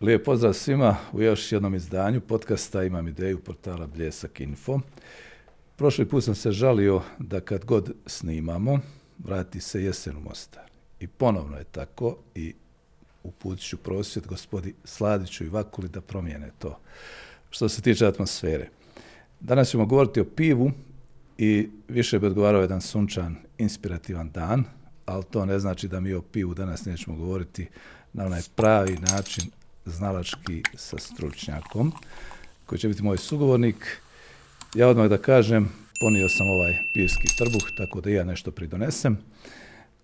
Lijep pozdrav svima u još jednom izdanju podcasta Imam ideju portala Bljesak Info. Prošli put sam se žalio da kad god snimamo, vrati se jesen u Mostar. I ponovno je tako i uputit ću prosvjet gospodi Sladiću i Vakuli da promijene to. Što se tiče atmosfere. Danas ćemo govoriti o pivu i više bi odgovarao jedan sunčan, inspirativan dan, ali to ne znači da mi o pivu danas nećemo govoriti na onaj pravi način znalački sa stručnjakom, koji će biti moj sugovornik. Ja odmah da kažem, ponio sam ovaj pivski trbuh, tako da ja nešto pridonesem.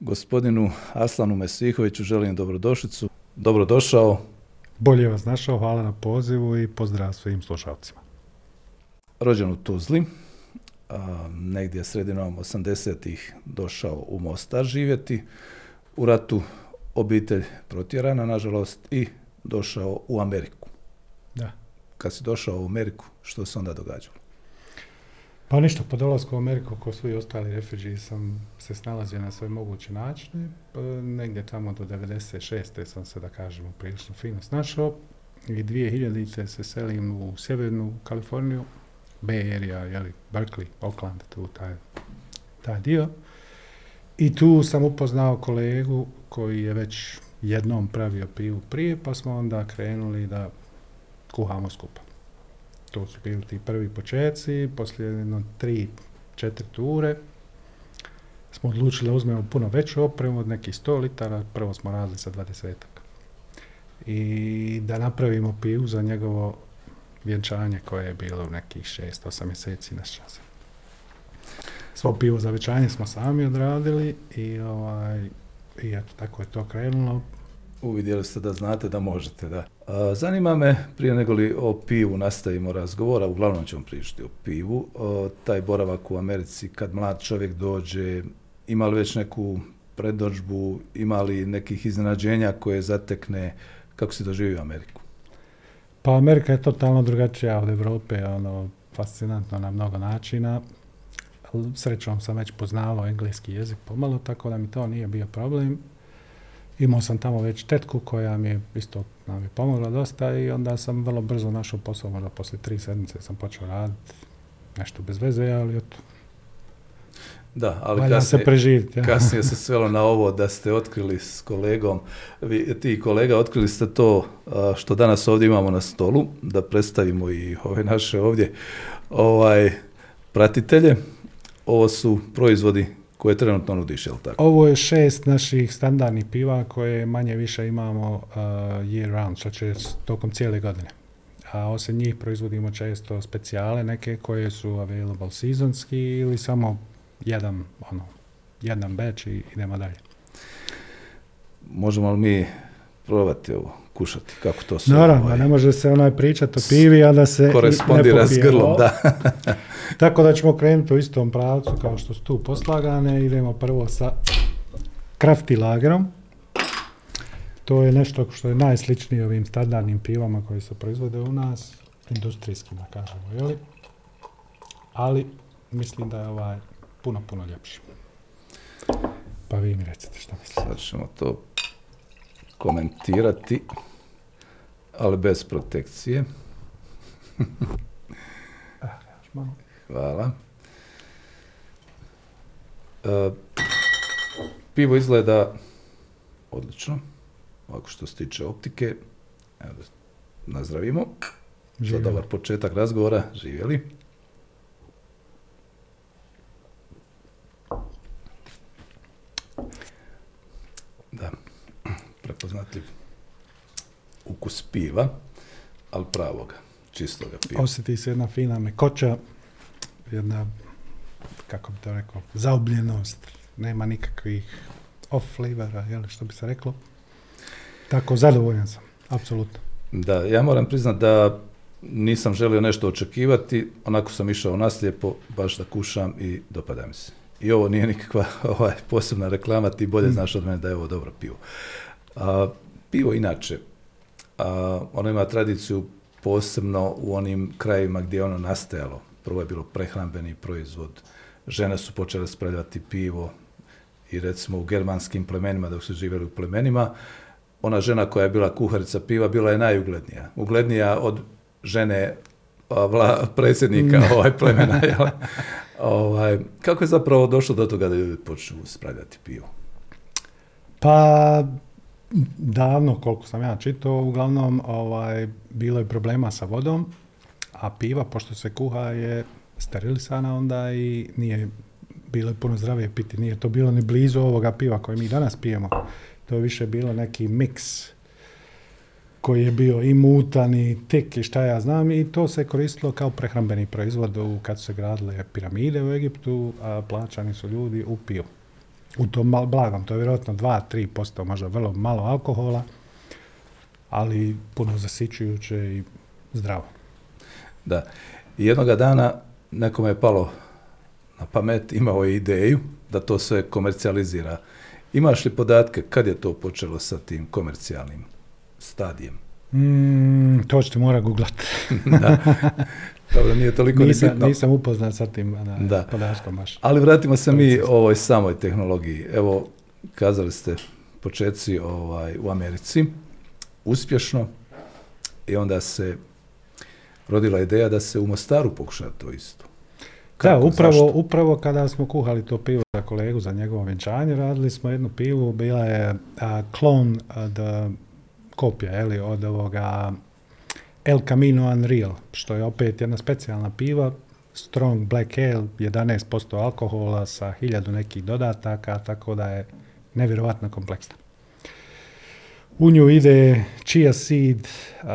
Gospodinu Aslanu Mesihoviću želim dobrodošlicu. Dobrodošao. Bolje vas našao, hvala na pozivu i pozdrav svim slušalcima. Rođen u Tuzli, a, negdje sredinom 80-ih došao u Mostar živjeti. U ratu obitelj protjerana, nažalost, i došao u Ameriku. Da. Kad si došao u Ameriku, što se onda događalo? Pa ništa, po dolasku u Ameriku, kao svi ostali refugee, sam se snalazio na sve moguće načine. Pa, negdje tamo do 96. sam se, da kažemo, prilično fino snašao. I 2000. se selim u sjevernu Kaliforniju, Bay Area, jeli, Berkeley, Oakland, tu taj, taj dio. I tu sam upoznao kolegu koji je već jednom pravio pivu prije, pa smo onda krenuli da kuhamo skupa. To su bili ti prvi početci, poslije jedno tri, četiri ture smo odlučili da uzmemo puno veću opremu od nekih 100 litara, prvo smo radili sa 20 I da napravimo pivu za njegovo vjenčanje koje je bilo u nekih 6-8 mjeseci na časa. Svo pivo za vjenčanje smo sami odradili i ovaj, i eto, tako je to krenulo. Uvidjeli ste da znate da možete, da. Zanima me, prije nego li o pivu nastavimo razgovora, uglavnom ćemo pričati o pivu, o, taj boravak u Americi, kad mlad čovjek dođe, ima li već neku predođbu, ima li nekih iznenađenja koje zatekne, kako si doživio Ameriku? Pa Amerika je totalno drugačija od Europe, ono, fascinantno na mnogo načina. Srećom sam već poznavao engleski jezik pomalo, tako da mi to nije bio problem. Imao sam tamo već tetku koja mi je isto nam je pomogla dosta i onda sam vrlo brzo našao posao, možda poslije tri sedmice sam počeo raditi nešto bez veze, ali eto, Da, ali valja se kasnije, preživjeti. ja. kasnije se svelo na ovo da ste otkrili s kolegom, vi, ti kolega otkrili ste to što danas ovdje imamo na stolu, da predstavimo i ove naše ovdje ovaj, pratitelje. Ovo su proizvodi koje trenutno nudiš, jel tako? Ovo je šest naših standardnih piva koje manje više imamo uh, year round, što će s- tokom cijele godine. A osim njih proizvodimo često specijale neke koje su available sezonski ili samo jedan, ono, jedan batch i idemo dalje. Možemo li mi probati ovo, kušati, kako to sve Naravno, ovaj, ne može se onaj pričati o pivi, a da se i ne korespondira s grlom, da. Tako da ćemo krenuti u istom pravcu kao što su tu poslagane. Idemo prvo sa krafti lagerom. To je nešto što je najsličnije ovim standardnim pivama koji se proizvode u nas, industrijskim da kažemo, jeli? Ali mislim da je ovaj puno, puno ljepši. Pa vi mi recite šta mislite. Sad ćemo to komentirati, ali bez protekcije. Hvala. E, pivo izgleda odlično, ovako što se tiče optike. Evo, nazdravimo. Za dobar početak razgovora, živjeli. Da, prepoznatljiv ukus piva, ali pravoga, čistoga piva. Osjeti se jedna fina mekoća, jedna, kako bi to rekao, zaobljenost, nema nikakvih off flavora, jel, što bi se reklo. Tako, zadovoljan sam, apsolutno. Da, ja moram priznat da nisam želio nešto očekivati, onako sam išao naslijepo, baš da kušam i dopada mi se. I ovo nije nikakva ovaj, posebna reklama, ti bolje znaš od mene da je ovo dobro pivo. A, pivo inače, a, ono ima tradiciju posebno u onim krajevima gdje je ono nastajalo. Prvo je bilo prehrambeni proizvod, žene su počele spravljati pivo i recimo u germanskim plemenima dok su živjeli u plemenima, ona žena koja je bila kuharica piva bila je najuglednija. Uglednija od žene vla, predsjednika ovaj plemena. Jel? Ovaj, kako je zapravo došlo do toga da ljudi počnu spravljati pivo? Pa davno, koliko sam ja čitao, uglavnom ovaj, bilo je problema sa vodom, a piva, pošto se kuha, je sterilisana onda i nije bilo je puno zdravije piti. Nije to bilo ni blizu ovoga piva koje mi danas pijemo. To je više bilo neki miks koji je bio i mutan i tik i šta ja znam i to se koristilo kao prehrambeni proizvod u, kad su se gradile piramide u Egiptu, a plaćani su ljudi u pivu. U tom mal, blagom, to je vjerojatno 2-3%, možda vrlo malo alkohola, ali puno zasićujuće i zdravo. Da. I jednoga dana nekome je palo na pamet, imao je ideju da to sve komercijalizira. Imaš li podatke kad je to počelo sa tim komercijalnim stadijem? Mm, to ćete mora googlat. da. Dobro, nije toliko nisam, bitno. nisam upoznat sa tim da. podatkom baš. Ali vratimo se mi ovoj samoj tehnologiji. Evo, kazali ste početci ovaj, u Americi, uspješno, i onda se rodila ideja da se u Mostaru pokuša to isto. Kako, da, upravo, upravo kada smo kuhali to pivo za kolegu za njegovo vjenčanje, radili smo jednu pivu, bila je klon od kopija ili od ovoga El Camino Unreal, što je opet jedna specijalna piva, strong black ale, 11% alkohola sa hiljadu nekih dodataka, tako da je nevjerojatno kompleksna. U nju ide chia seed, uh,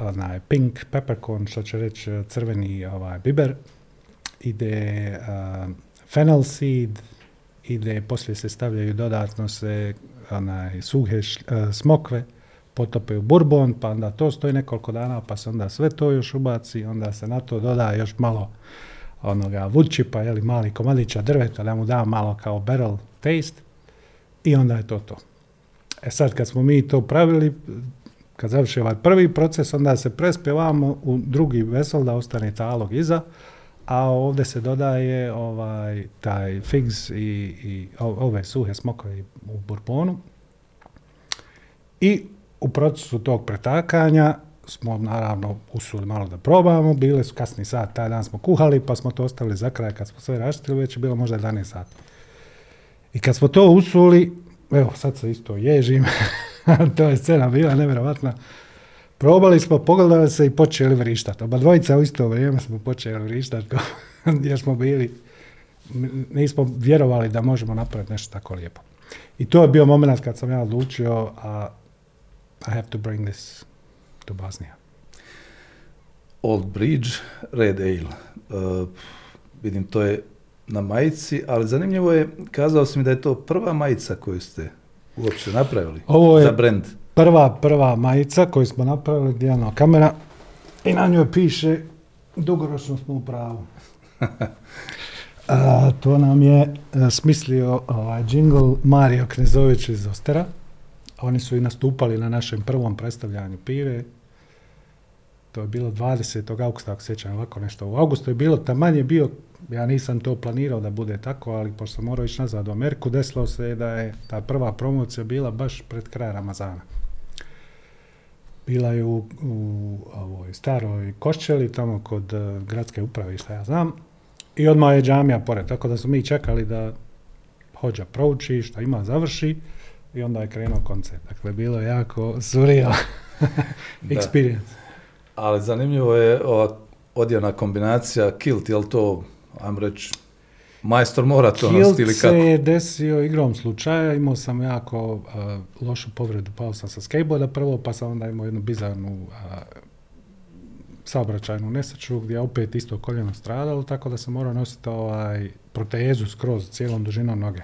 onaj pink peppercorn, što će reći crveni ovaj, biber, ide uh, fennel seed, ide, poslije se stavljaju dodatno se onaj, suhe uh, smokve, potope u bourbon, pa onda to stoji nekoliko dana, pa se onda sve to još ubaci, onda se na to doda još malo onoga vučipa, jeli mali komadića drveta, da mu da malo kao barrel taste i onda je to to. E sad kad smo mi to pravili, kad završi ovaj prvi proces, onda se prespjevamo u drugi vesel da ostane talog iza, a ovdje se dodaje ovaj taj figs i, i ove suhe smokove u bourbonu. I u procesu tog pretakanja smo naravno usuli malo da probamo, bile su kasni sat, taj dan smo kuhali, pa smo to ostavili za kraj kad smo sve raštili, već je bilo možda 11 sati. I kad smo to usuli, evo sad se isto ježim, to je scena bila nevjerovatna, probali smo, pogledali se i počeli vrištati. Oba dvojica u isto vrijeme smo počeli vrištati, jer smo bili, nismo vjerovali da možemo napraviti nešto tako lijepo. I to je bio moment kad sam ja odlučio, a i have to bring this to Bosnia. Old Bridge Red Ale. Uh, vidim, to je na majici, ali zanimljivo je, kazao si mi da je to prva majica koju ste uopće napravili Ovo je za brand. prva, prva majica koju smo napravili, Dijano kamera, i na njoj piše dugoročno smo u pravu. A, to nam je a, smislio ovaj, jingle Mario Knezović iz Ostera. Oni su i nastupali na našem prvom predstavljanju pive. To je bilo 20. augusta, ako sjećam ovako nešto. U augustu je bilo, taman je bio, ja nisam to planirao da bude tako, ali pošto sam morao ići nazad u Ameriku, desilo se da je ta prva promocija bila baš pred kraj Ramazana. Bila je u, u ovoj staroj Koščeli, tamo kod uh, gradske uprave, šta ja znam. I odmah je džamija pored, tako da smo mi čekali da hođa prouči, šta ima, završi i onda je krenuo koncert. Dakle, bilo je jako surreal experience. Ali zanimljivo je ova odjevna kombinacija kilt, je li to, ajmo reći, majstor mora to nositi ili kako? se je desio igrom slučaja, imao sam jako uh, lošu povredu, pao sam sa skateboarda prvo, pa sam onda imao jednu bizarnu uh, saobraćajnu nesreću gdje je opet isto koljeno stradalo, tako da sam morao nositi ovaj protezu skroz cijelom dužinom noge.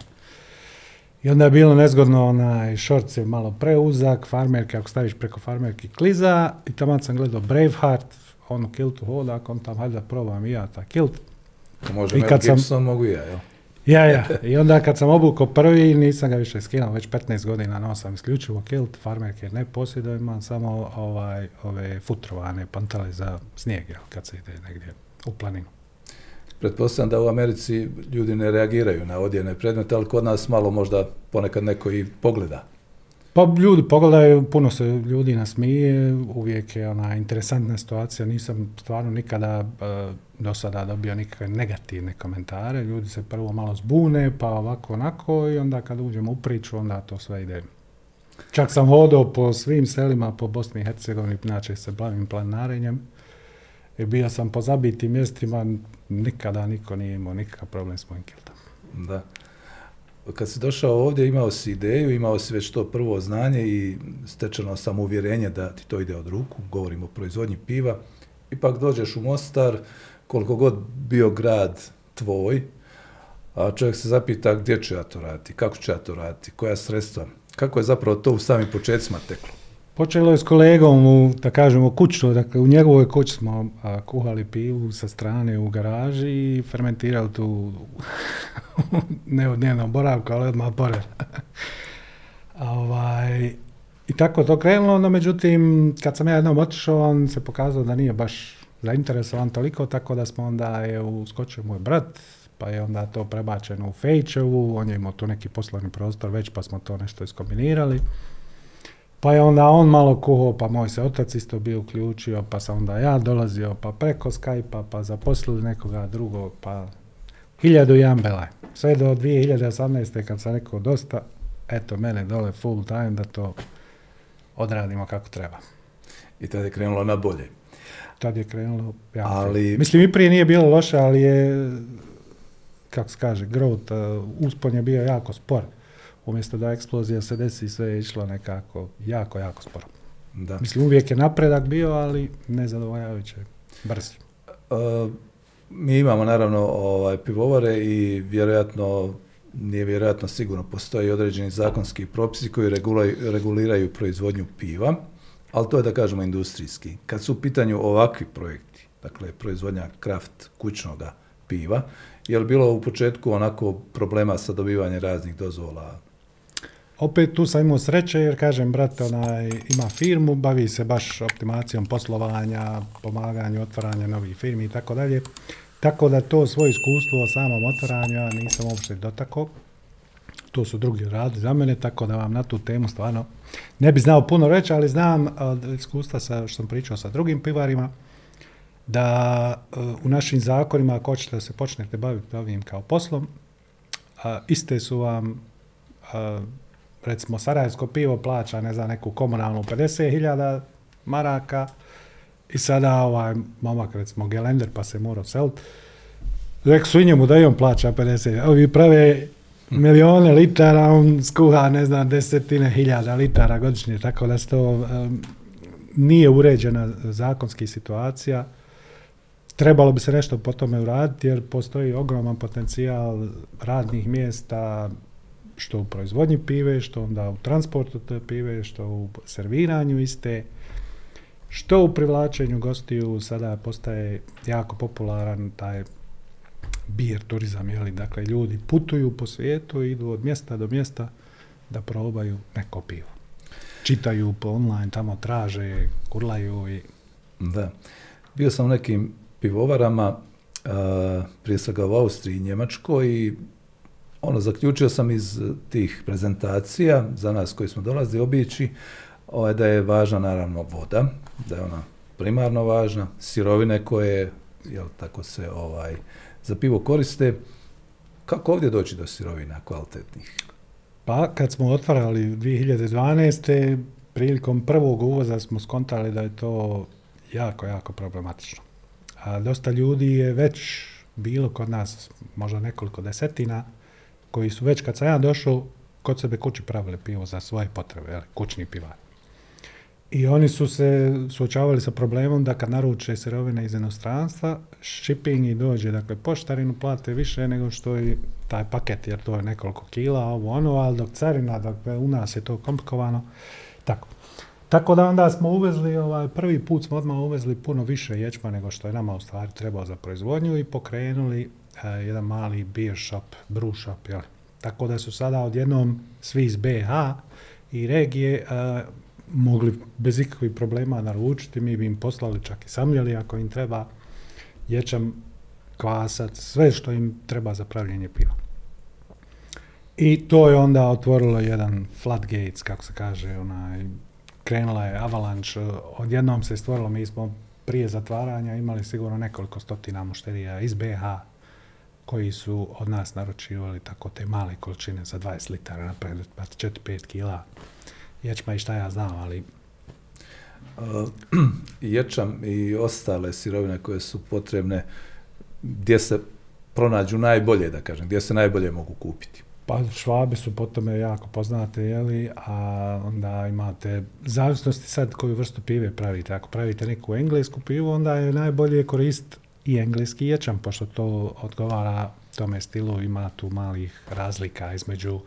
I onda je bilo nezgodno, onaj šorc je malo preuzak, farmerke, ako staviš preko farmerki kliza, i tamo sam gledao Braveheart, ono kiltu hoda, on tam, hajde da probam i ja ta kilt. Može I kad sam, mogu ja, jel? Ja, ja. I onda kad sam obukao prvi, nisam ga više skinuo, već 15 godina nosam isključivo kilt, farmerke ne posjedao, imam samo ovaj, ove futrovane pantale za snijeg, jel, kad se ide negdje u planinu. Pretpostavljam da u Americi ljudi ne reagiraju na odjevne predmete, ali kod nas malo možda ponekad neko i pogleda. Pa ljudi pogledaju, puno se ljudi nasmije, uvijek je ona interesantna situacija, nisam stvarno nikada uh, do sada dobio nikakve negativne komentare, ljudi se prvo malo zbune, pa ovako onako i onda kad uđemo u priču, onda to sve ide. Čak sam hodao po svim selima po Bosni i Hercegovini, znači se bavim planarenjem i bio sam po zabitim mjestima, nikada niko nije imao nikakav problem s mojim kiltom. Da kad si došao ovdje imao si ideju, imao si već to prvo znanje i stečeno uvjerenje da ti to ide od ruku, govorimo o proizvodnji piva, ipak dođeš u Mostar, koliko god bio grad tvoj, a čovjek se zapita gdje ću ja to raditi, kako ću ja to raditi, koja sredstva, kako je zapravo to u samim početcima teklo? Počelo je s kolegom, u, da kažemo, kućno, dakle u njegovoj kući smo kuhali pivu sa strane u garaži i fermentirali tu ne u dnevnom boravku, ali odmah pored. ovaj, I tako to krenulo, no međutim, kad sam ja jednom otišao, on se pokazao da nije baš zainteresovan toliko, tako da smo onda je uskočio moj brat, pa je onda to prebačeno u Fejčevu, on je imao tu neki poslovni prostor već, pa smo to nešto iskombinirali. Pa je onda on malo kuhao, pa moj se otac isto bio uključio, pa sam onda ja dolazio, pa preko Skype-a, pa zaposlili nekoga drugog, pa hiljadu jambela. Sve do 2018. kad sam rekao dosta, eto mene dole full time da to odradimo kako treba. I tada je krenulo na bolje. Tad je krenulo jako ali... Mislim i prije nije bilo loše, ali je, kako se kaže, growth, uh, uspon je bio jako spor umjesto da eksplozija se desi, sve je išlo nekako jako, jako sporo. Da. Mislim, uvijek je napredak bio, ali nezadovoljavajuće brzi. Uh, mi imamo naravno ovaj, pivovare i vjerojatno, nije vjerojatno sigurno, postoji određeni zakonski propisi koji reguliraju proizvodnju piva, ali to je da kažemo industrijski. Kad su u pitanju ovakvi projekti, dakle proizvodnja kraft kućnoga piva, je li bilo u početku onako problema sa dobivanjem raznih dozvola, opet tu sam imao sreće jer kažem brat onaj, ima firmu, bavi se baš optimacijom poslovanja, pomaganju, otvaranja novih firmi i tako dalje. Tako da to svoje iskustvo o samom otvaranju ja nisam uopšte dotakao. To su drugi radi za mene, tako da vam na tu temu stvarno ne bi znao puno reći, ali znam od iskustva sa, što sam pričao sa drugim pivarima, da uh, u našim zakonima ako hoćete da se počnete baviti ovim kao poslom, iste su vam recimo Sarajevsko pivo plaća, ne znam, neku komunalnu 50.000 maraka i sada ovaj momak, recimo Gelender, pa se mora selt, rekli su i njemu da i on plaća 50. Ovi prave milijone litara, on skuha, ne znam, desetine hiljada litara godišnje, tako da se to um, nije uređena zakonski situacija. Trebalo bi se nešto po tome uraditi jer postoji ogroman potencijal radnih mjesta, što u proizvodnji pive, što onda u transportu te pive, što u serviranju iste, što u privlačenju gostiju sada postaje jako popularan taj beer turizam, jeli? dakle ljudi putuju po svijetu idu od mjesta do mjesta da probaju neko pivo. Čitaju po online, tamo traže, kurlaju i... Da. Bio sam u nekim pivovarama, prije svega u Austriji i Njemačkoj i ono, zaključio sam iz tih prezentacija, za nas koji smo dolazili obići, ovaj, da je važna naravno voda, da je ona primarno važna, sirovine koje, jel, tako se ovaj, za pivo koriste. Kako ovdje doći do sirovina kvalitetnih? Pa, kad smo otvarali 2012. prilikom prvog uvoza smo skontali da je to jako, jako problematično. A dosta ljudi je već bilo kod nas, možda nekoliko desetina, koji su već kad sam ja došao kod sebe kući pravili pivo za svoje potrebe, jel, kućni pivar. I oni su se suočavali sa problemom da kad naruče sirovine iz inostranstva, shipping i dođe, dakle poštarinu plate više nego što i taj paket, jer to je nekoliko kila, ovo ono, ali dok carina, dakle u nas je to komplikovano, tako. Tako da onda smo uvezli, ovaj, prvi put smo odmah uvezli puno više ječma nego što je nama u stvari trebao za proizvodnju i pokrenuli jedan mali beer shop, brew shop, jel? Tako da su sada odjednom svi iz BH i regije mogli bez ikakvih problema naručiti, mi bi im poslali čak i samljeli ako im treba ječam, kvasac, sve što im treba za pravljenje piva. I to je onda otvorilo jedan floodgates, kako se kaže, onaj, krenula je avalanche, odjednom se stvorilo, mi smo prije zatvaranja imali sigurno nekoliko stotina mušterija iz BH koji su od nas naručivali tako te male količine za 20 litara, napred 4-5 kila ječma i šta ja znam, ali ječam i ostale sirovine koje su potrebne gdje se pronađu najbolje, da kažem, gdje se najbolje mogu kupiti. Pa švabe su po tome jako poznate, jeli, a onda imate zavisnosti sad koju vrstu pive pravite. Ako pravite neku englesku pivu, onda je najbolje korist i engleski ječam, pošto to odgovara tome stilu, ima tu malih razlika između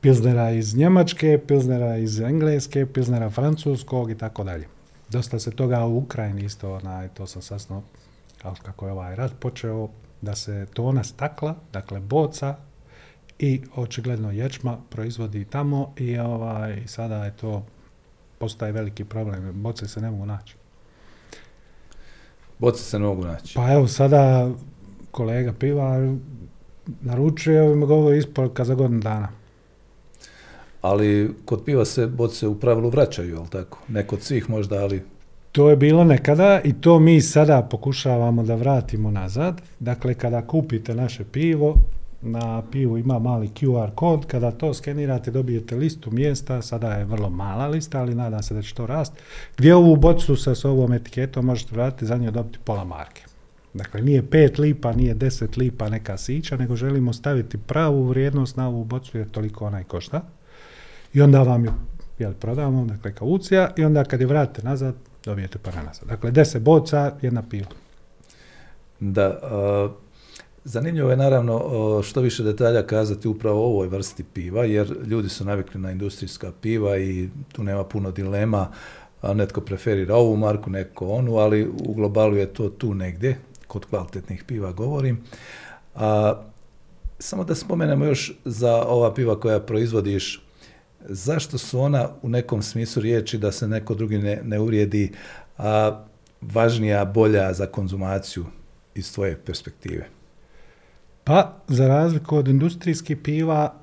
pilznera iz Njemačke, pilznera iz Engleske, pilznera francuskog i tako dalje. Dosta se toga u Ukrajini isto, onaj, to sam sasno, kao kako je ovaj rat počeo, da se tona stakla, dakle boca i očigledno ječma proizvodi tamo i ovaj, sada je to postaje veliki problem. Boce se ne mogu naći. Boce se ne mogu naći. Pa evo sada kolega piva naručuje mi govori isporuka za godinu dana. Ali kod piva se boce u pravilu vraćaju, jel tako? Ne kod svih možda, ali... To je bilo nekada i to mi sada pokušavamo da vratimo nazad. Dakle, kada kupite naše pivo, na pivu ima mali QR kod, kada to skenirate dobijete listu mjesta, sada je vrlo mala lista, ali nadam se da će to rast, gdje ovu bocu sa ovom etiketom možete vratiti, za nju dobiti pola marke. Dakle, nije 5 lipa, nije 10 lipa neka sića, nego želimo staviti pravu vrijednost na ovu bocu jer toliko onaj košta. I onda vam ju jel, prodamo, dakle kaucija, i onda kad je vratite nazad, dobijete para nazad. Dakle, 10 boca, jedna piva. Da, Zanimljivo je naravno što više detalja kazati upravo o ovoj vrsti piva, jer ljudi su navikli na industrijska piva i tu nema puno dilema, netko preferira ovu marku, neko onu, ali u globalu je to tu negdje, kod kvalitetnih piva govorim. A, samo da spomenemo još za ova piva koja proizvodiš, zašto su ona u nekom smislu riječi da se neko drugi ne, ne uvrijedi, a važnija, bolja za konzumaciju iz tvoje perspektive? Pa, za razliku od industrijskih piva,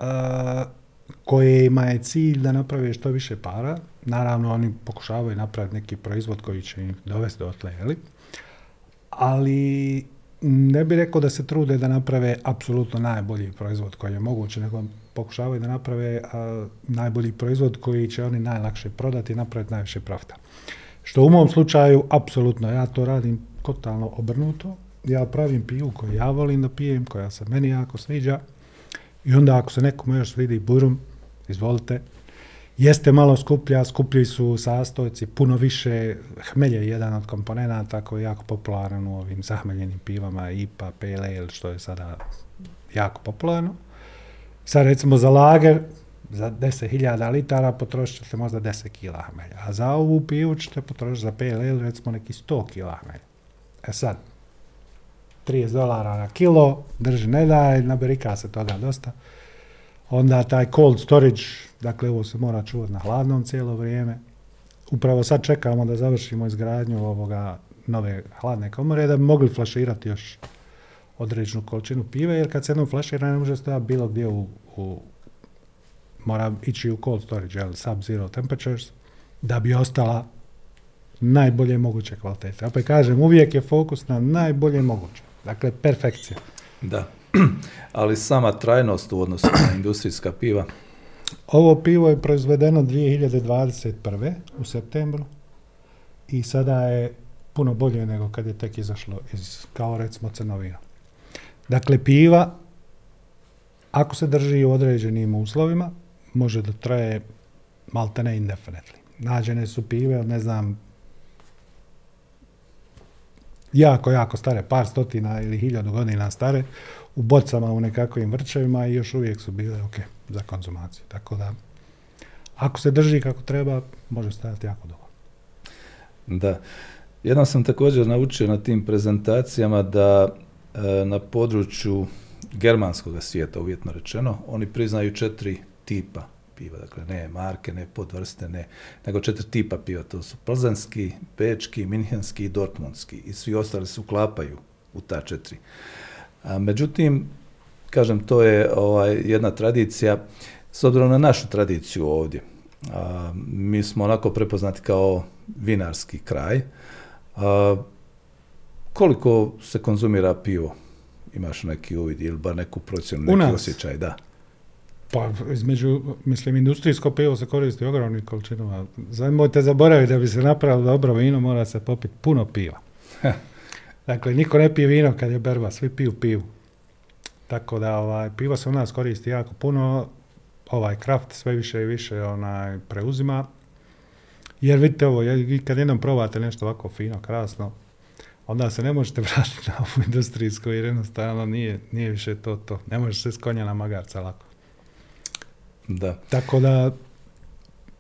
koje ima je cilj da naprave što više para, naravno oni pokušavaju napraviti neki proizvod koji će ih dovesti do tle, ali ne bih rekao da se trude da naprave apsolutno najbolji proizvod koji je moguće, nego pokušavaju da naprave najbolji proizvod koji će oni najlakše prodati i napraviti najviše profita. Što u mom slučaju, apsolutno, ja to radim totalno obrnuto, ja pravim pivu koju ja volim da pijem, koja se meni jako sviđa i onda ako se nekome još vidi burum, izvolite. Jeste malo skuplja, skuplji su sastojci, puno više hmelje je jedan od komponenata koji je jako popularan u ovim zahmeljenim pivama, IPA, PLL, e što je sada jako popularno. Sad recimo za lager, za 10.000 litara potrošit ćete možda 10 kila hmelja, a za ovu pivu ćete potrošiti za PLL e recimo neki 100 kila hmelja. E sad, 30 dolara na kilo, drži ne daj, naberika se toga dosta. Onda taj cold storage, dakle ovo se mora čuvati na hladnom cijelo vrijeme. Upravo sad čekamo da završimo izgradnju ovoga nove hladne komore da bi mogli flaširati još određenu količinu pive, jer kad se jednom flašira ne može stojati bilo gdje u, u mora ići u cold storage, jel, sub-zero temperatures, da bi ostala najbolje moguće kvalitete. Opet kažem, uvijek je fokus na najbolje moguće. Dakle, perfekcija. Da, ali sama trajnost u odnosu na industrijska piva? Ovo pivo je proizvedeno 2021. u septembru i sada je puno bolje nego kad je tek izašlo iz, kao recimo crnovina. Dakle, piva, ako se drži u određenim uslovima, može da traje maltene indefinitely. Nađene su pive od, ne znam, jako, jako stare, par stotina ili hiljadu godina stare, u bocama, u nekakvim vrčevima i još uvijek su bile ok za konzumaciju. Tako da, ako se drži kako treba, može stajati jako dugo. Da. Jednom sam također naučio na tim prezentacijama da e, na području germanskog svijeta, uvjetno rečeno, oni priznaju četiri tipa piva, dakle ne marke, ne podvrste, ne, nego četiri tipa piva, to su plzanski, bečki, minhenski i dortmundski i svi ostali se uklapaju u ta četiri. A, međutim, kažem, to je ovaj, jedna tradicija, s obzirom na našu tradiciju ovdje. mi smo onako prepoznati kao vinarski kraj. koliko se konzumira pivo? Imaš neki uvid ili bar neku procjenu, neki osjećaj, da. Pa između, mislim, industrijsko pivo se koristi ogromnim količinama. Zamojte zaboraviti da bi se napravilo dobro vino, mora se popiti puno piva. dakle, niko ne pije vino kad je berba, svi piju pivu. Tako da ovaj, pivo se u nas koristi jako puno, ovaj kraft sve više i više onaj, preuzima. Jer vidite ovo, kad jednom probate nešto ovako fino, krasno, onda se ne možete vratiti na ovu industrijsku jer jednostavno nije, nije više to to. Ne može se s konja na magarca lako. Da. Tako da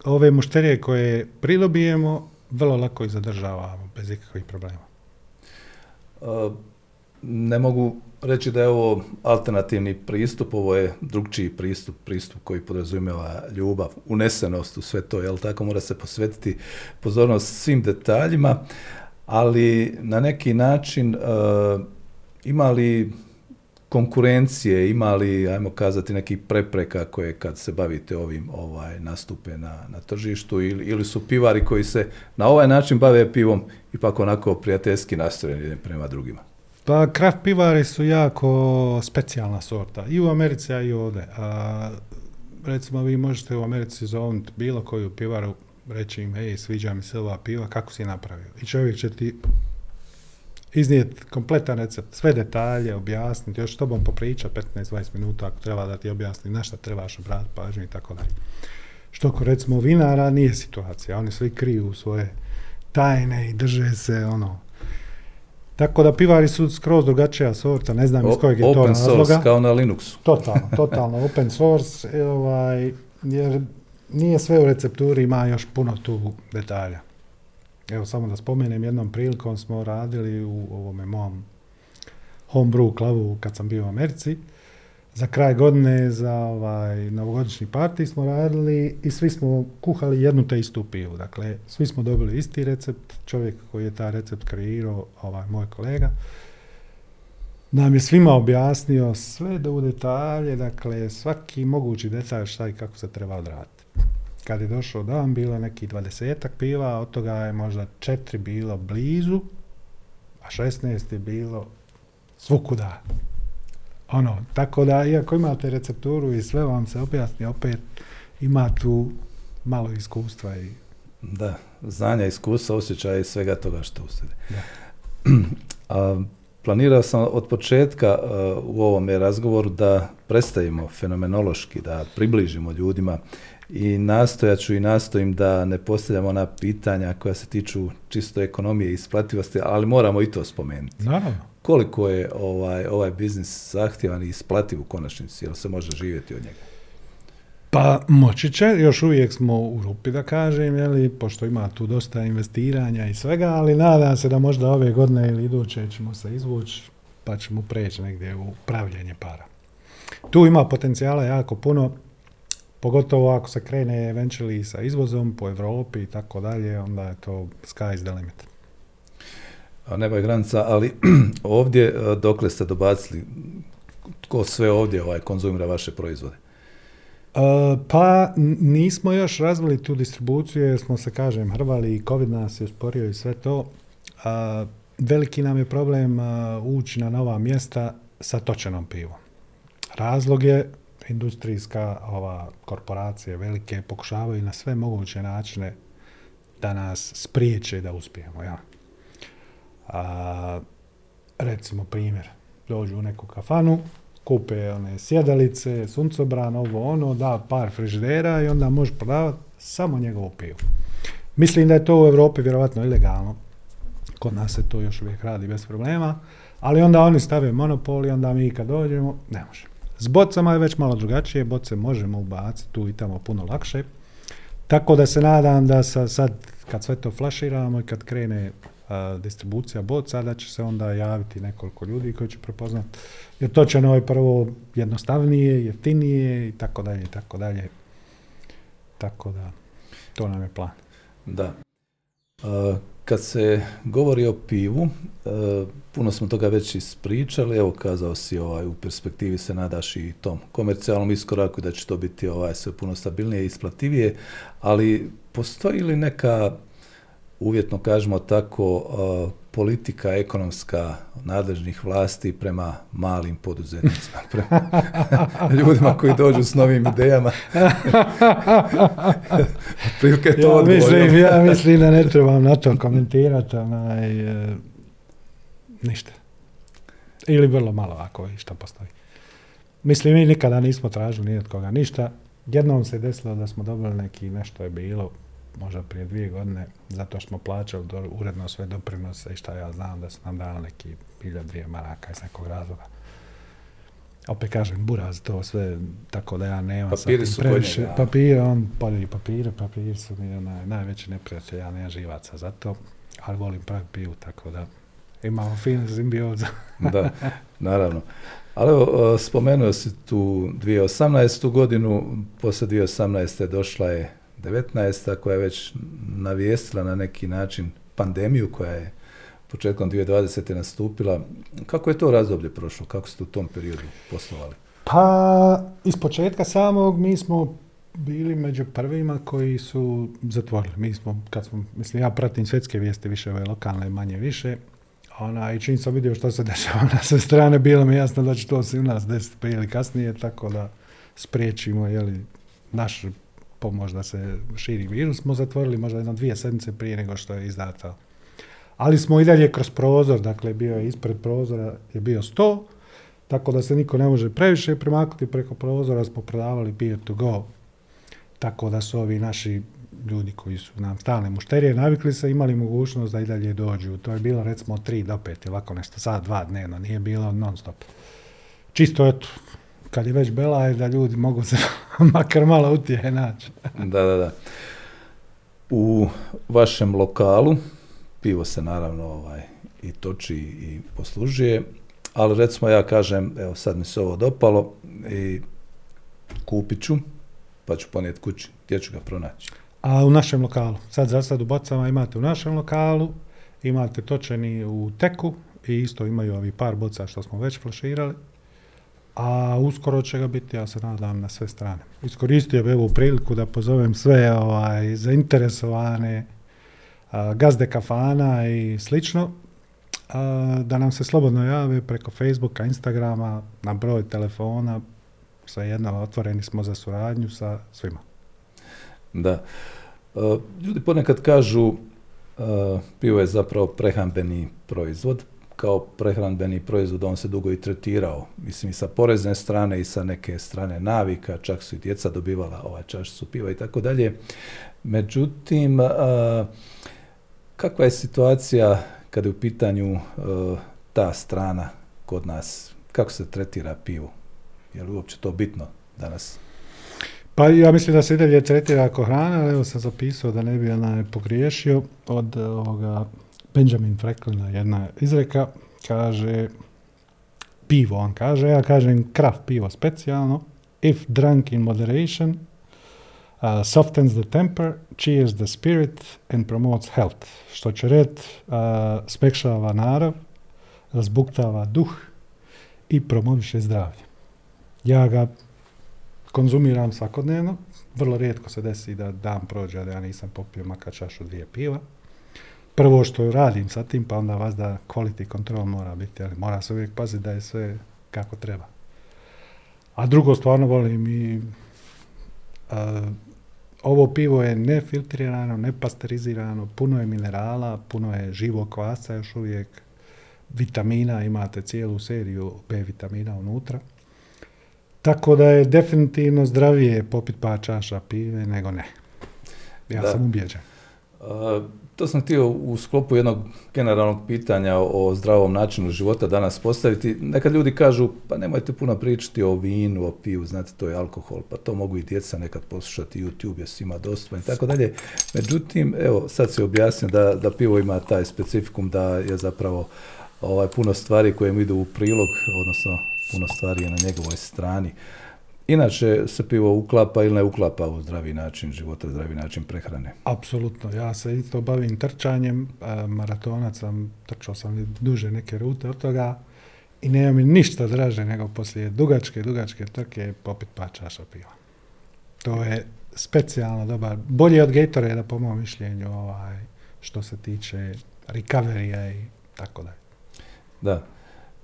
ove mušterije koje pridobijemo vrlo lako ih zadržavamo bez ikakvih problema. ne mogu reći da je ovo alternativni pristup, ovo je drugčiji pristup, pristup koji podrazumijeva ljubav, unesenost u sve to, jel tako mora se posvetiti pozornost svim detaljima, ali na neki način uh, ima li konkurencije, ima li, ajmo kazati, nekih prepreka koje kad se bavite ovim ovaj, nastupe na, na tržištu ili, ili su pivari koji se na ovaj način bave pivom ipak onako prijateljski nastrojeni prema drugima? Pa kraft pivari su jako specijalna sorta i u Americi, a i ovdje. A, recimo vi možete u Americi zovnuti bilo koju pivaru, reći im, hej, sviđa mi se ova piva, kako si napravio? I čovjek će ti iznijeti kompletan recept, sve detalje, objasniti, još s tobom popriča 15-20 minuta ako treba da ti objasni na šta trebaš obratiti pažnju i tako dalje. Što ko recimo vinara nije situacija, oni svi kriju svoje tajne i drže se ono tako da pivari su skroz drugačija sorta, ne znam iz kojeg je to razloga. Open source, kao na Linuxu. Totalno, totalno open source, e, ovaj, jer nije sve u recepturi, ima još puno tu detalja. Evo samo da spomenem, jednom prilikom smo radili u ovome mom homebrew klavu kad sam bio u Americi. Za kraj godine, za ovaj novogodišnji parti smo radili i svi smo kuhali jednu te istu pivu. Dakle, svi smo dobili isti recept. Čovjek koji je taj recept kreirao, ovaj moj kolega, nam je svima objasnio sve do u detalje, dakle, svaki mogući detalj šta i kako se treba odraditi kad je došao dan, bilo neki dvadesetak piva, od toga je možda četiri bilo blizu, a šestnaest je bilo svukuda. Ono, tako da, iako imate recepturu i sve vam se objasni, opet ima tu malo iskustva i... Da, znanja, iskustva, osjećaja i svega toga što uslijede. planirao sam od početka u ovome razgovoru da predstavimo fenomenološki, da približimo ljudima i nastojat ću i nastojim da ne postavljamo ona pitanja koja se tiču čisto ekonomije i isplativosti, ali moramo i to spomenuti. Naravno. Koliko je ovaj, ovaj biznis zahtjevan i isplativ u konačnici, jel se može živjeti od njega? Pa moći će, još uvijek smo u rupi da kažem, jeli, pošto ima tu dosta investiranja i svega, ali nadam se da možda ove godine ili iduće ćemo se izvući pa ćemo preći negdje u pravljenje para. Tu ima potencijala jako puno, Pogotovo ako se krene eventually sa izvozom po Europi i tako dalje, onda je to sky is the limit. Nema je granica, ali ovdje e, dokle ste dobacili, tko sve ovdje ovaj, konzumira vaše proizvode? Uh, pa nismo još razvili tu distribuciju jer smo se, kažem, hrvali i COVID nas je usporio i sve to. Uh, veliki nam je problem ući na nova mjesta sa točenom pivom. Razlog je industrijska ova korporacije velike pokušavaju na sve moguće načine da nas spriječe da uspijemo. Ja. A, recimo primjer, dođu u neku kafanu, kupe one sjedalice, suncobran, ovo ono, da par frižidera i onda može prodavati samo njegovu pivu. Mislim da je to u Europi vjerojatno ilegalno. Kod nas se to još uvijek radi bez problema, ali onda oni stave monopol i onda mi kad dođemo, ne možemo. S bocama je već malo drugačije, boce možemo ubaciti tu i tamo puno lakše. Tako da se nadam da sa, sad kad sve to flaširamo i kad krene distribucija boca, da će se onda javiti nekoliko ljudi koji će prepoznati. Jer to će je prvo jednostavnije, jeftinije i tako dalje i tako dalje. Tako da, to nam je plan. Da. Kad se govori o pivu, e, puno smo toga već ispričali, evo kazao si ovaj, u perspektivi se nadaš i tom komercijalnom iskoraku da će to biti ovaj, sve puno stabilnije i isplativije, ali postoji li neka, uvjetno kažemo tako, politika ekonomska nadležnih vlasti prema malim poduzetnicima, prema ljudima koji dođu s novim idejama. Prilike to ja, mislim, ja mislim da ne trebam na to komentirati, onaj, e, ništa. Ili vrlo malo ako išta postoji. Mislim, mi nikada nismo tražili ni od koga ništa. Jednom se desilo da smo dobili neki, nešto je bilo, možda prije dvije godine, zato što smo plaćali do, uredno sve doprinose i šta ja znam da su nam dali neki bilja dvije maraka iz nekog razloga. Opet kažem, buraz to sve, tako da ja nemam papiri su previše. Papire, on podeli papire, papiri su mi onaj, najveći neprijatelj, ja nemam živaca za to, ali volim pravi pivu, tako da imamo fin simbioza. da, naravno. Ali evo, spomenuo si tu 2018. godinu, poslije 2018. došla je 19. koja je već navijestila na neki način pandemiju koja je početkom 2020. nastupila. Kako je to razdoblje prošlo? Kako ste u tom periodu poslovali? Pa, iz početka samog mi smo bili među prvima koji su zatvorili. Mi smo, kad smo, mislim, ja pratim svjetske vijesti više ove lokalne, manje više. Ona, I čim sam vidio što se dešava na sve strane, bilo mi jasno da će to se u nas desiti prije ili kasnije, tako da spriječimo jeli, naš pomoć da se širi virus, smo zatvorili možda jedno dvije sedmice prije nego što je izdata. Ali smo i dalje kroz prozor, dakle bio je ispred prozora je bio sto, tako da se niko ne može previše premaknuti preko prozora, smo prodavali peer to go. Tako da su ovi naši ljudi koji su nam stalne mušterije navikli se, imali mogućnost da i dalje dođu. To je bilo recimo 3 do 5 ovako nešto, sad dva dnevno, nije bilo non stop. Čisto eto, kad je već bela je da ljudi mogu se makar malo utjehe naći. da, da, da. U vašem lokalu pivo se naravno ovaj, i toči i poslužuje, ali recimo ja kažem, evo sad mi se ovo dopalo i kupit ću, pa ću ponijeti kući, gdje ću ga pronaći? A u našem lokalu. Sad za sad u bocama imate u našem lokalu, imate točeni u teku i isto imaju ovi par boca što smo već flaširali a uskoro će ga biti, ja se nadam, na sve strane. Iskoristio bih ovu priliku da pozovem sve ovaj, zainteresovane a, gazde kafana i slično, a, da nam se slobodno jave preko Facebooka, Instagrama, na broj telefona, jedno otvoreni smo za suradnju sa svima. Da. ljudi ponekad kažu pivo je zapravo prehambeni proizvod, kao prehranbeni proizvod, on se dugo i tretirao. Mislim i sa porezne strane i sa neke strane navika, čak su i djeca dobivala ovaj čašicu piva i tako dalje. Međutim, kakva je situacija kada je u pitanju ta strana kod nas? Kako se tretira pivo? Je li uopće to bitno danas? Pa ja mislim da se i dalje tretira ako hrana, ali evo sam zapisao da ne bi ona pogriješio od ovoga Benjamin Franklina jedna izreka, kaže pivo, on kaže, ja kažem kraft pivo specijalno, if drunk in moderation, uh, softens the temper, cheers the spirit and promotes health. Što će red, uh, spekšava narav, razbuktava duh i promoviše zdravlje. Ja ga konzumiram svakodnevno, vrlo rijetko se desi da dan prođe da ja nisam popio makar čašu dvije piva prvo što radim sa tim, pa onda vas da quality control mora biti, ali mora se uvijek paziti da je sve kako treba. A drugo, stvarno volim i ovo pivo je nefiltrirano, nepasterizirano, puno je minerala, puno je živog kvasca još uvijek, vitamina, imate cijelu seriju B vitamina unutra. Tako da je definitivno zdravije popit pa čaša pive nego ne. Ja sam ubijeđen. To sam htio u sklopu jednog generalnog pitanja o zdravom načinu života danas postaviti. Nekad ljudi kažu, pa nemojte puno pričati o vinu, o piju, znate, to je alkohol, pa to mogu i djeca nekad poslušati, YouTube je svima dostupan i tako dalje. Međutim, evo, sad se objasnio da, da pivo ima taj specifikum da je zapravo ovaj, puno stvari koje mu idu u prilog, odnosno puno stvari je na njegovoj strani. Inače se pivo uklapa ili ne uklapa u zdravi način života, zdravi način prehrane? Apsolutno. Ja se isto bavim trčanjem, maratonac sam, trčao sam duže neke rute od toga i nema mi ništa draže nego poslije dugačke, dugačke trke popit pa čaša piva. To je specijalno dobar, bolje od Gatorade po mom mišljenju ovaj, što se tiče recoverija i tako dalje. Da,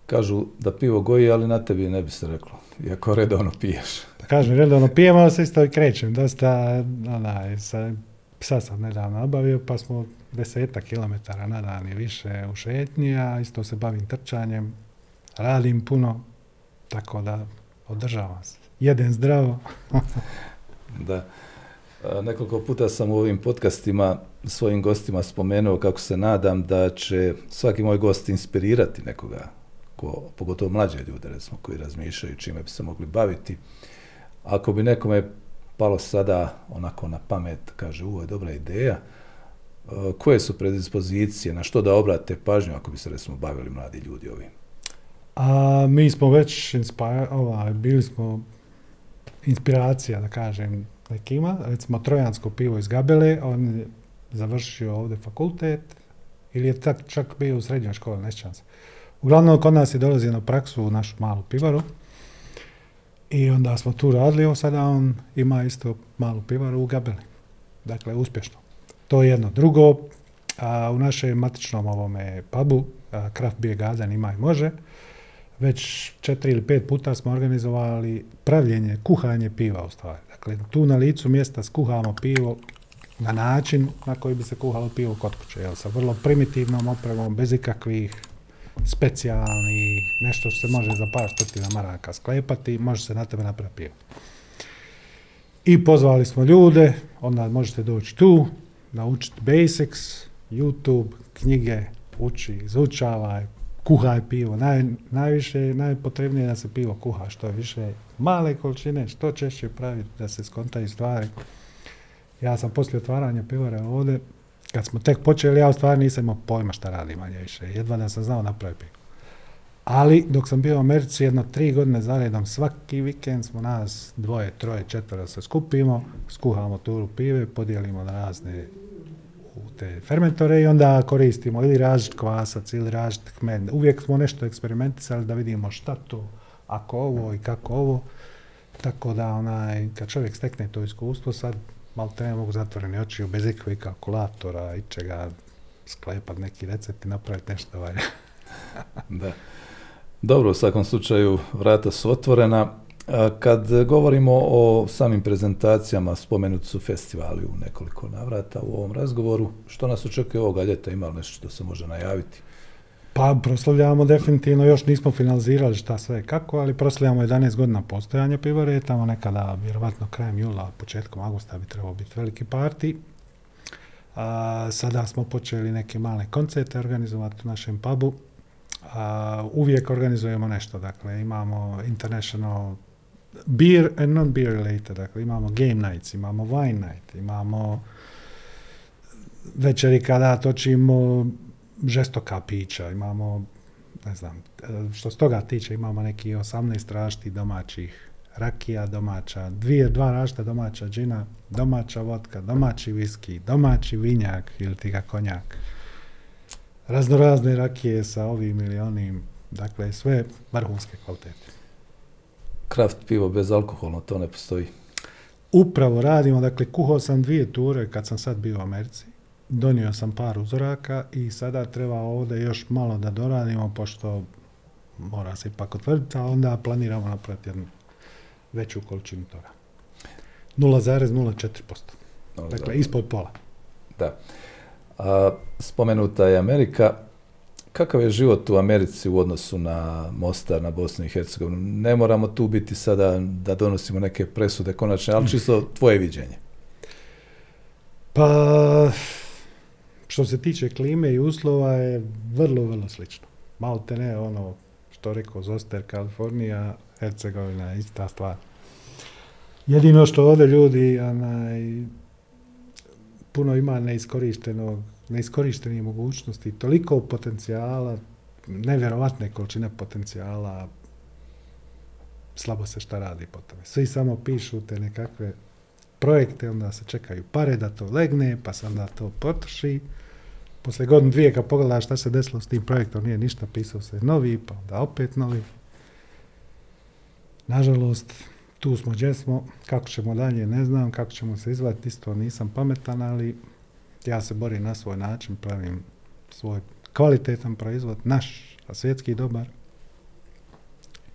kažu da pivo goji, ali na tebi ne bi se reklo, iako redovno piješ. Pa kažem, redovno pijem, ali se isto i krećem. Dosta, onaj, sa, psa sam nedavno nabavio, pa smo deseta kilometara na dan i više u šetnji, a isto se bavim trčanjem, radim puno, tako da održavam se. Jedem zdravo. da. Nekoliko puta sam u ovim podcastima svojim gostima spomenuo kako se nadam da će svaki moj gost inspirirati nekoga, ko, pogotovo mlađe ljude recimo, koji razmišljaju čime bi se mogli baviti. Ako bi nekome palo sada onako na pamet, kaže ovo je dobra ideja, koje su predispozicije, na što da obrate pažnju ako bi se recimo bavili mladi ljudi ovim? A mi smo već inspire, ovaj, bili smo inspiracija, da kažem, nekima. Recimo, trojansko pivo iz Gabele, on je završio ovdje fakultet ili je tak, čak bio u srednjoj školi, ne se. Uglavnom, kod nas je dolazio na praksu u našu malu pivaru i onda smo tu radili, evo sada on ima isto malu pivaru u Gabeli. Dakle, uspješno. To je jedno. Drugo, a, u našem matičnom ovome pubu, a, Kraft Beer Garden ima i može, već četiri ili pet puta smo organizovali pravljenje, kuhanje piva u stvari. Dakle, tu na licu mjesta skuhamo pivo na način na koji bi se kuhalo pivo kod kuće, jel, sa vrlo primitivnom opremom, bez ikakvih specijalnih, nešto što se može za par stotina maraka sklepati, može se na tebe napraviti pivo. I pozvali smo ljude, onda možete doći tu, naučiti basics, YouTube, knjige, uči, izučavaj, kuhaj pivo. Naj, najviše, najpotrebnije da se pivo kuha što je više male količine, što češće praviti da se skontaju stvari. Ja sam poslije otvaranja pivara ovdje, kad smo tek počeli, ja u stvari nisam imao pojma šta radim manje više. Jedva da sam znao napraviti. Ali dok sam bio u Americi jedno tri godine zaredom, svaki vikend smo nas dvoje, troje, četvero se skupimo, skuhamo turu pive, podijelimo na razne u te fermentore i onda koristimo ili različit kvasac ili različit kmen. Uvijek smo nešto eksperimentisali da vidimo šta to, ako ovo i kako ovo. Tako da onaj, kad čovjek stekne to iskustvo, sad malo te ne mogu zatvoreni oči bez ikakvih kalkulatora i čega sklepat neki recept i napraviti nešto valja. da. Dobro, u svakom slučaju vrata su otvorena. Kad govorimo o samim prezentacijama, spomenuti su festivali u nekoliko navrata u ovom razgovoru. Što nas očekuje ovoga ljeta? Ima li nešto što se može najaviti? Pa proslavljamo definitivno, još nismo finalizirali šta sve kako, ali proslavljamo 11 godina postojanja pivare, tamo nekada, vjerovatno krajem jula, početkom augusta bi trebao biti veliki parti. A, sada smo počeli neke male koncerte organizovati u našem pubu. A, uvijek organizujemo nešto, dakle imamo International beer and non-beer related, dakle imamo game nights, imamo wine night, imamo večeri kada točimo žestoka pića, imamo, ne znam, što s toga tiče, imamo neki 18 rašti domaćih rakija domaća, dvije, dva rašta domaća džina, domaća vodka, domaći viski, domaći vinjak ili ti ga konjak. Raznorazne rakije sa ovim ili onim, dakle sve vrhunske kvalitete kraft pivo bez alkoholno, to ne postoji. Upravo radimo, dakle kuhao sam dvije ture kad sam sad bio u Americi. Donio sam par uzoraka i sada treba ovdje još malo da doradimo, pošto mora se ipak otvrditi, a onda planiramo napraviti jednu veću količinu toga. 0,04%. Dakle, ispod pola. Da. A, spomenuta je Amerika. Kakav je život u Americi u odnosu na Mostar, na Bosnu i Hercegovinu? Ne moramo tu biti sada da donosimo neke presude konačne, ali čisto tvoje viđenje. Pa, što se tiče klime i uslova je vrlo, vrlo slično. Malo te ne ono što rekao Zoster, Kalifornija, Hercegovina, ista stvar. Jedino što ovdje ljudi onaj, puno ima neiskorištenog neiskorištenih mogućnosti, toliko potencijala, nevjerovatne količine potencijala, slabo se šta radi po tome. Svi samo pišu te nekakve projekte, onda se čekaju pare da to legne, pa se onda to potroši. Poslije godinu dvije kad pogledaš šta se desilo s tim projektom, nije ništa, pisao se novi, pa onda opet novi. Nažalost, tu smo gdje smo, kako ćemo dalje ne znam, kako ćemo se izvati, isto nisam pametan, ali ja se borim na svoj način, pravim svoj kvalitetan proizvod, naš, a svjetski dobar.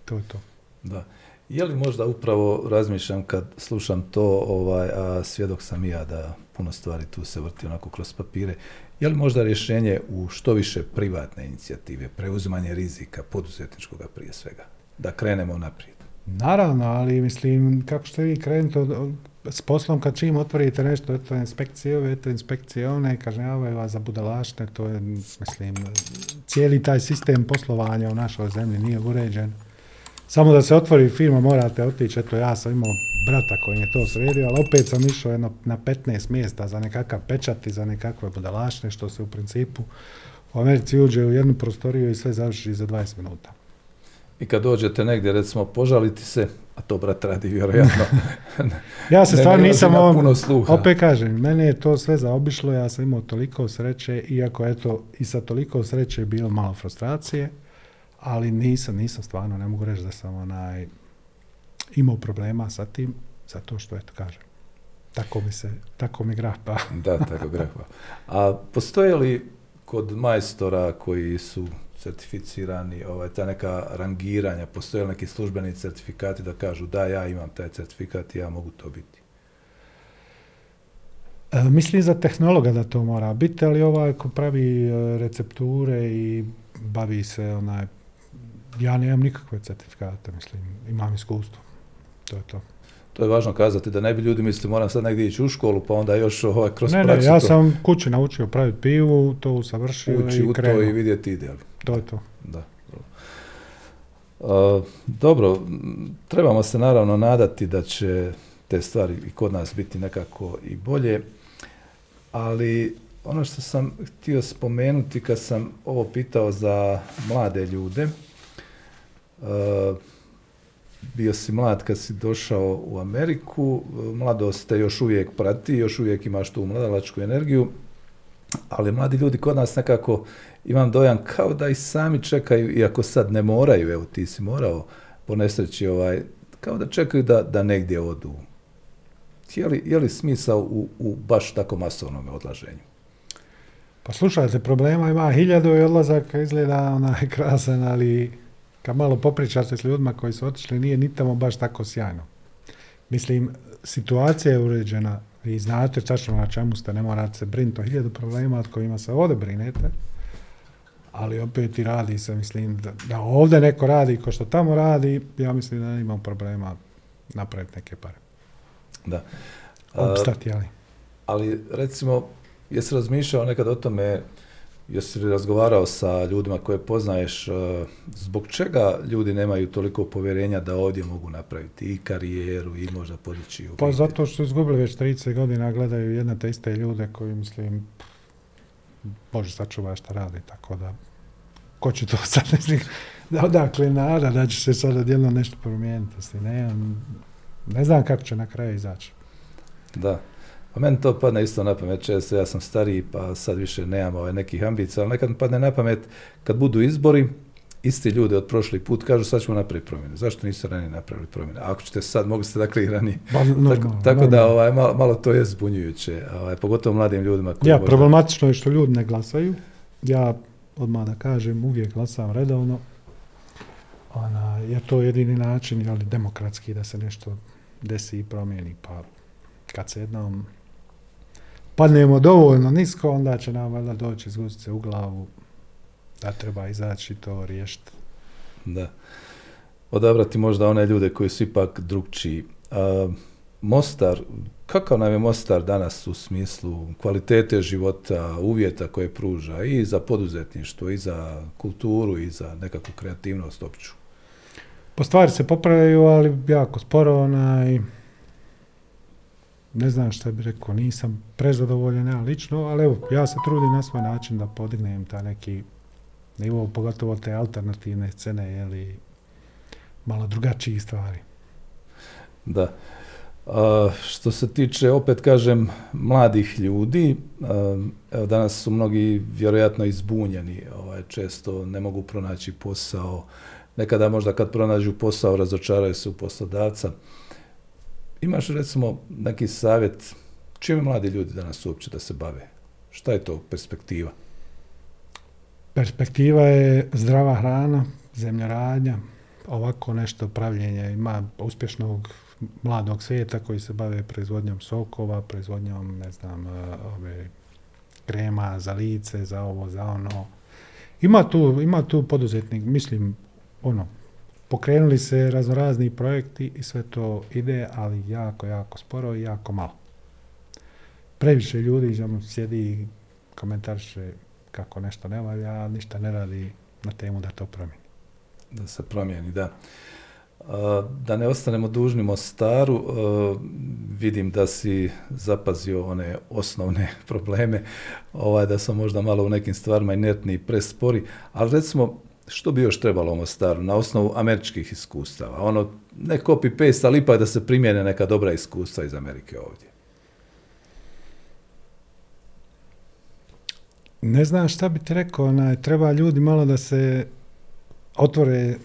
To je to. Da. Je li možda upravo razmišljam kad slušam to, ovaj, a svjedok sam i ja da puno stvari tu se vrti onako kroz papire, je li možda rješenje u što više privatne inicijative, preuzimanje rizika, poduzetničkoga prije svega, da krenemo naprijed? Naravno, ali mislim, kako ste vi krenuti s poslom kad čim otvorite nešto, eto inspekcije ove, eto inspekcije one, kažnjavaju vas za budalašne, to je, mislim, cijeli taj sistem poslovanja u našoj zemlji nije uređen. Samo da se otvori firma morate otići, eto ja sam imao brata koji je to sredio, ali opet sam išao jedno na 15 mjesta za nekakav pečat i za nekakve budalašne, što se u principu u Americi uđe u jednu prostoriju i sve završi za 20 minuta. I kad dođete negdje, recimo, požaliti se, a to brat radi vjerojatno. ja se stvarno nisam on, puno sluha. opet kažem, mene je to sve zaobišlo, ja sam imao toliko sreće, iako eto i sa toliko sreće je bilo malo frustracije, ali nisam, nisam stvarno, ne mogu reći da sam onaj, imao problema sa tim, zato što eto kažem. Tako mi se, tako mi grapa. da, tako grapa. A postoje li kod majstora koji su certificirani, ovaj, ta neka rangiranja, postoje li neki službeni certifikati da kažu da ja imam taj certifikat i ja mogu to biti? E, mislim za tehnologa da to mora biti, ali ovaj ko pravi e, recepture i bavi se onaj, ja nemam nikakve certifikate, mislim, imam iskustvo. To je to. To je važno kazati da ne bi ljudi mislili moram sad negdje ići u školu pa onda još ovaj, kroz ne, praksu. Ne, ja sam kući naučio praviti pivu, to usavršio Uči i u to i vidjeti ide. To je to. Da. Uh, dobro, trebamo se naravno nadati da će te stvari i kod nas biti nekako i bolje, ali ono što sam htio spomenuti kad sam ovo pitao za mlade ljude, uh, bio si mlad kad si došao u Ameriku, mladost te još uvijek prati, još uvijek imaš tu mladalačku energiju, ali mladi ljudi kod nas nekako imam dojam kao da i sami čekaju, iako sad ne moraju, evo ti si morao po nesreći, ovaj, kao da čekaju da, da negdje odu. Je li, je li smisao u, u baš tako masovnom odlaženju? Pa slušajte, problema ima hiljadu i odlazaka izgleda onaj krasan, ali kad malo popričate s ljudima koji su otišli, nije ni tamo baš tako sjajno. Mislim, situacija je uređena, vi znate tačno na čemu ste, ne morate se brinuti o hiljadu problema od kojima se ovdje brinete, ali opet i radi se, mislim, da, da ovdje neko radi ko što tamo radi, ja mislim da imam problema napraviti neke pare. Da. Opstati, ali. Ali, recimo, jesi razmišljao nekad o tome, jesi li razgovarao sa ljudima koje poznaješ, zbog čega ljudi nemaju toliko povjerenja da ovdje mogu napraviti i karijeru i možda podići Pa zato što su izgubili već 30 godina, gledaju jedne te iste ljude koji, mislim, Bože sačuva šta radi, tako da ko će to sad, odakle nada da će se sad odjedno nešto promijeniti, ne, ne znam kako će na kraju izaći. Da. Pa meni to padne isto na pamet često, ja sam stariji pa sad više nemam ovaj nekih ambicija, ali nekad mi padne na pamet kad budu izbori, isti ljudi od prošli put kažu sad ćemo napraviti promjene. Zašto niste ranije napravili promjene? Ako ćete sad, mogli ste dakle i ranije. tako, da ovaj, malo, malo, to je zbunjujuće, ovaj, pogotovo mladim ljudima. Koji ja, problematično je što ljudi ne glasaju. Ja odmah da kažem, uvijek glasam redovno. Ona, je to jedini način, ali demokratski da se nešto desi i promijeni. Pa kad se jednom padnemo dovoljno nisko, onda će nam valjda doći izgusiti u glavu da treba izaći to riješiti. Da. Odabrati možda one ljude koji su ipak drugčiji. Mostar, kakav nam je Mostar danas u smislu kvalitete života, uvjeta koje pruža i za poduzetništvo, i za kulturu, i za nekakvu kreativnost opću? Po stvari se popravljaju, ali jako sporo, onaj, ne znam šta bih rekao, nisam prezadovoljan ja lično, ali evo, ja se trudim na svoj način da podignem ta neki nivo, pogotovo te alternativne scene, jeli, malo drugačijih stvari. Da. A, što se tiče, opet kažem, mladih ljudi, evo danas su mnogi vjerojatno izbunjeni, ovaj, često ne mogu pronaći posao, nekada možda kad pronađu posao razočaraju se u poslodavca. Imaš recimo neki savjet čime mladi ljudi danas uopće da se bave? Šta je to perspektiva? Perspektiva je zdrava hrana, zemljoradnja, ovako nešto pravljenje. Ima uspješnog mladog svijeta koji se bave proizvodnjom sokova, proizvodnjom, ne znam, e, ove krema za lice, za ovo, za ono. Ima tu, ima tu poduzetnik, mislim, ono, pokrenuli se raznorazni projekti i sve to ide, ali jako, jako sporo i jako malo. Previše ljudi sjedi i komentariše kako nešto ne valja, ništa ne radi na temu da to promijeni. Da se promijeni, da. Da ne ostanemo dužni Mostaru, vidim da si zapazio one osnovne probleme, ovaj, da sam možda malo u nekim stvarima inertni i prespori, ali recimo, što bi još trebalo Mostaru na osnovu američkih iskustava? Ono, ne copy-paste, ali ipak da se primjene neka dobra iskustva iz Amerike ovdje. Ne znam šta bi ti rekao, onaj, treba ljudi malo da se otvore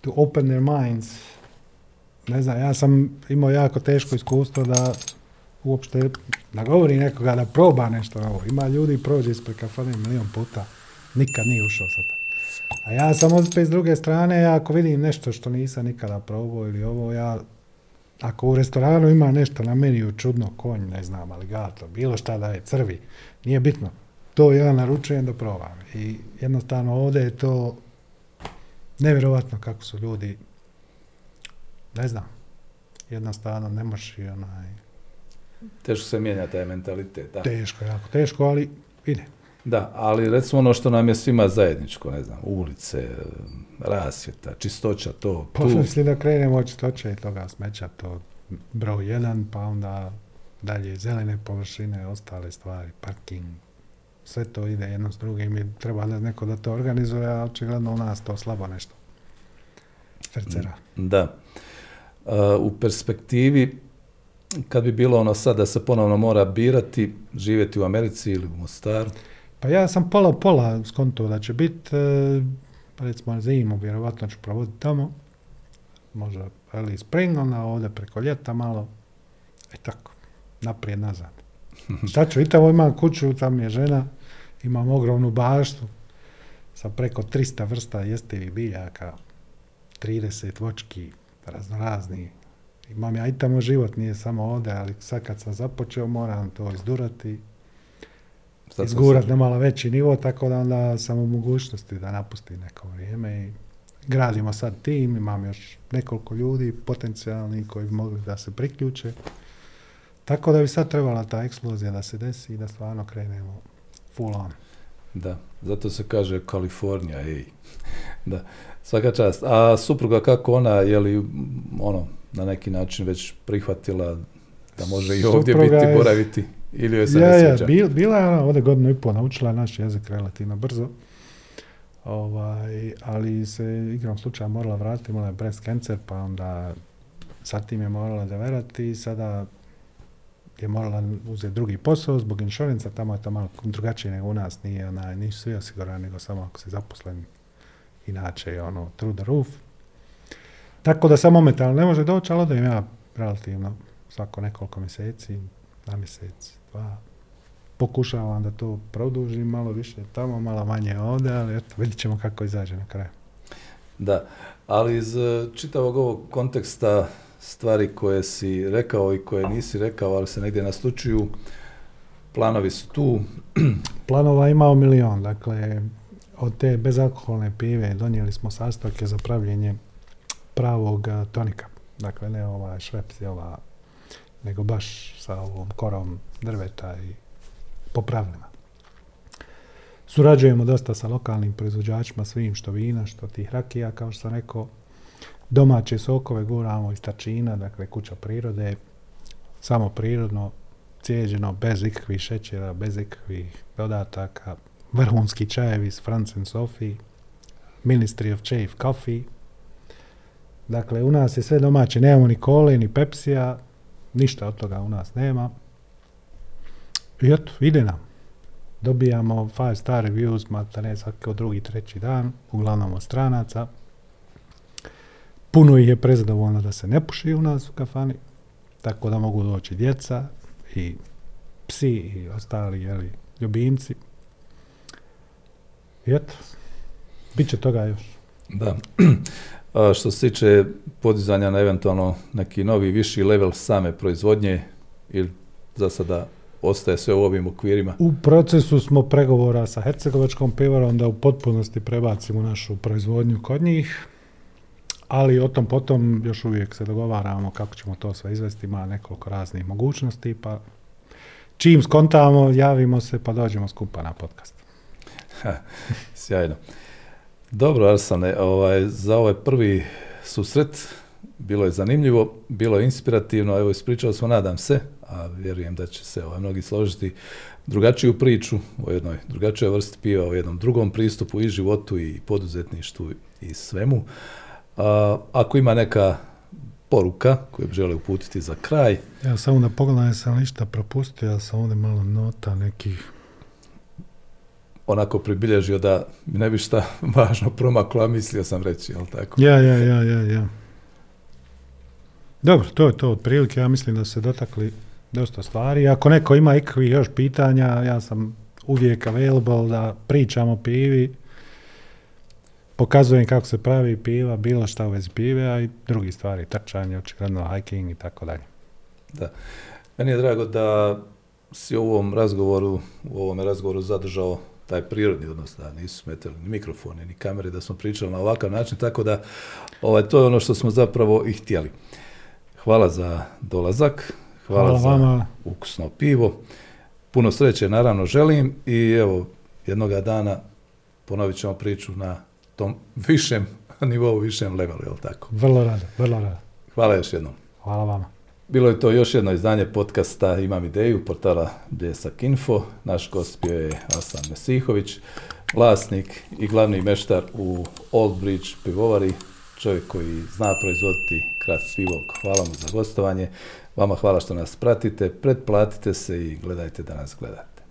to open their minds. Ne znam, ja sam imao jako teško iskustvo da uopšte nagovori nekoga da proba nešto novo. Ima ljudi prođe ispred kafane milion puta, nikad nije ušao sad. A ja sam opet s druge strane, ako vidim nešto što nisam nikada probao ili ovo, ja ako u restoranu ima nešto na meniju čudno, konj, ne znam, aligator, bilo šta da je, crvi, nije bitno. To ja naručujem da probam. I jednostavno ovdje je to nevjerovatno kako su ljudi, ne znam, jednostavno ne možeš i onaj... Teško se mijenja taj mentalitet, da. Teško, jako teško, ali ide. Da, ali recimo ono što nam je svima zajedničko, ne znam, ulice, rasvjeta, čistoća, to... Poslije da krenemo od čistoće i toga smeća, to broj jedan, pa onda dalje zelene površine, ostale stvari, parking, sve to ide jedno s drugim i treba da neko da to organizuje, a očigledno u nas to slabo nešto. Fercera. Da. u perspektivi, kad bi bilo ono sad da se ponovno mora birati, živjeti u Americi ili u Mostaru? Pa ja sam pola pola skonto da će biti, e, recimo zimu, vjerovatno ću provoditi tamo, možda early spring, onda ovdje preko ljeta malo, i tako, naprijed, nazad. Šta ću, i tamo imam kuću, tam je žena, imam ogromnu baštu sa preko 300 vrsta jestivih biljaka, 30 vočki, raznorazni. Imam ja i tamo život, nije samo ovdje, ali sad kad sam započeo moram to izdurati, izgurat na malo veći nivo, tako da onda sam u mogućnosti da napustim neko vrijeme i gradimo sad tim, imam još nekoliko ljudi potencijalni koji bi mogli da se priključe. Tako da bi sad trebala ta eksplozija da se desi i da stvarno krenemo full on. Da, zato se kaže Kalifornija, ej. Da, svaka čast. A supruga kako ona, je li ono, na neki način već prihvatila da može i ovdje biti, je, boraviti? Ili joj se ja, ne Ja, bila je ona ovdje godinu i pol, naučila naš jezik relativno brzo. Ovaj, ali se igrom slučaja morala vratiti, imala je breast cancer, pa onda sad tim je morala da verati i sada je morala uzeti drugi posao zbog inšorenca, tamo je to malo drugačije nego u nas, nije, ona, nisu svi osigurani, nego samo ako se zaposlen, inače je ono through the roof. Tako da samo momentalno ne može doći, ali da im ja relativno svako nekoliko mjeseci, na mjesec, dva, pokušavam da to produžim malo više tamo, malo manje ovdje, ali eto, vidit ćemo kako izađe na kraju. Da, ali iz eh, čitavog ovog konteksta stvari koje si rekao i koje nisi rekao, ali se negdje naslučuju. Planovi su tu. Planova imao milion, dakle, od te bezalkoholne pive donijeli smo sastojke za pravljenje pravog tonika. Dakle, ne ova šveps ova, nego baš sa ovom korom drveta i po pravilima. Surađujemo dosta sa lokalnim proizvođačima, svim što vina, što tih rakija, kao što sam rekao, domaće sokove guramo iz tačina, dakle kuća prirode, samo prirodno, cijeđeno, bez ikakvih šećera, bez ikakvih dodataka, vrhunski čajevi s France and Sophie, Ministry of Chafe Coffee, Dakle, u nas je sve domaće, nemamo ni kole, ni pepsija, ništa od toga u nas nema. I eto, ide nam. Dobijamo five star reviews, mata ne svaki drugi, treći dan, uglavnom od stranaca. Puno ih je prezadovoljno da se ne puši u nas u kafani, tako da mogu doći djeca i psi i ostali jeli, ljubimci. I eto, bit će toga još. Da. A što se tiče podizanja na eventualno neki novi viši level same proizvodnje ili za sada ostaje sve u ovim okvirima? U procesu smo pregovora sa Hercegovačkom pivarom da u potpunosti prebacimo našu proizvodnju kod njih, ali o tom potom još uvijek se dogovaramo kako ćemo to sve izvesti, ima nekoliko raznih mogućnosti, pa čim skontamo, javimo se pa dođemo skupa na podcast. sjajno. Dobro, Arsane, ovaj, za ovaj prvi susret bilo je zanimljivo, bilo je inspirativno, evo ispričao smo, nadam se, a vjerujem da će se ovaj, mnogi složiti drugačiju priču o jednoj drugačijoj vrsti piva, o jednom drugom pristupu i životu i poduzetništvu i svemu. A, ako ima neka poruka koju bi žele uputiti za kraj. Ja samo da pogledam, sam ništa propustio, ja sam ovdje malo nota nekih onako pribilježio da mi ne bi šta važno promaklo, a mislio sam reći, jel tako? Ja, ja, ja, ja, ja. Dobro, to je to otprilike, ja mislim da se dotakli dosta stvari. Ako neko ima ikakvih još pitanja, ja sam uvijek available da pričam o pivi, pokazujem kako se pravi piva, bilo šta u vezi pive, a i drugi stvari, trčanje, očigledno hiking i tako dalje. Da. Meni je drago da si u ovom razgovoru, u ovome razgovoru zadržao taj prirodni odnos, da nisu smetali ni mikrofone, ni kamere, da smo pričali na ovakav način, tako da ovaj, to je ono što smo zapravo i htjeli. Hvala za dolazak, hvala, za vama. ukusno pivo, puno sreće naravno želim i evo jednoga dana ponovit ćemo priču na tom višem nivou, višem levelu, jel tako? Vrlo rado, vrlo rado. Hvala još jednom. Hvala vama. Bilo je to još jedno izdanje podcasta Imam ideju, portala Bljesak Info. Naš gost bio je Asan Mesihović, vlasnik i glavni meštar u Old Bridge pivovari, čovjek koji zna proizvoditi krat pivo. Hvala mu za gostovanje. Vama hvala što nas pratite, pretplatite se i gledajte da nas gledate.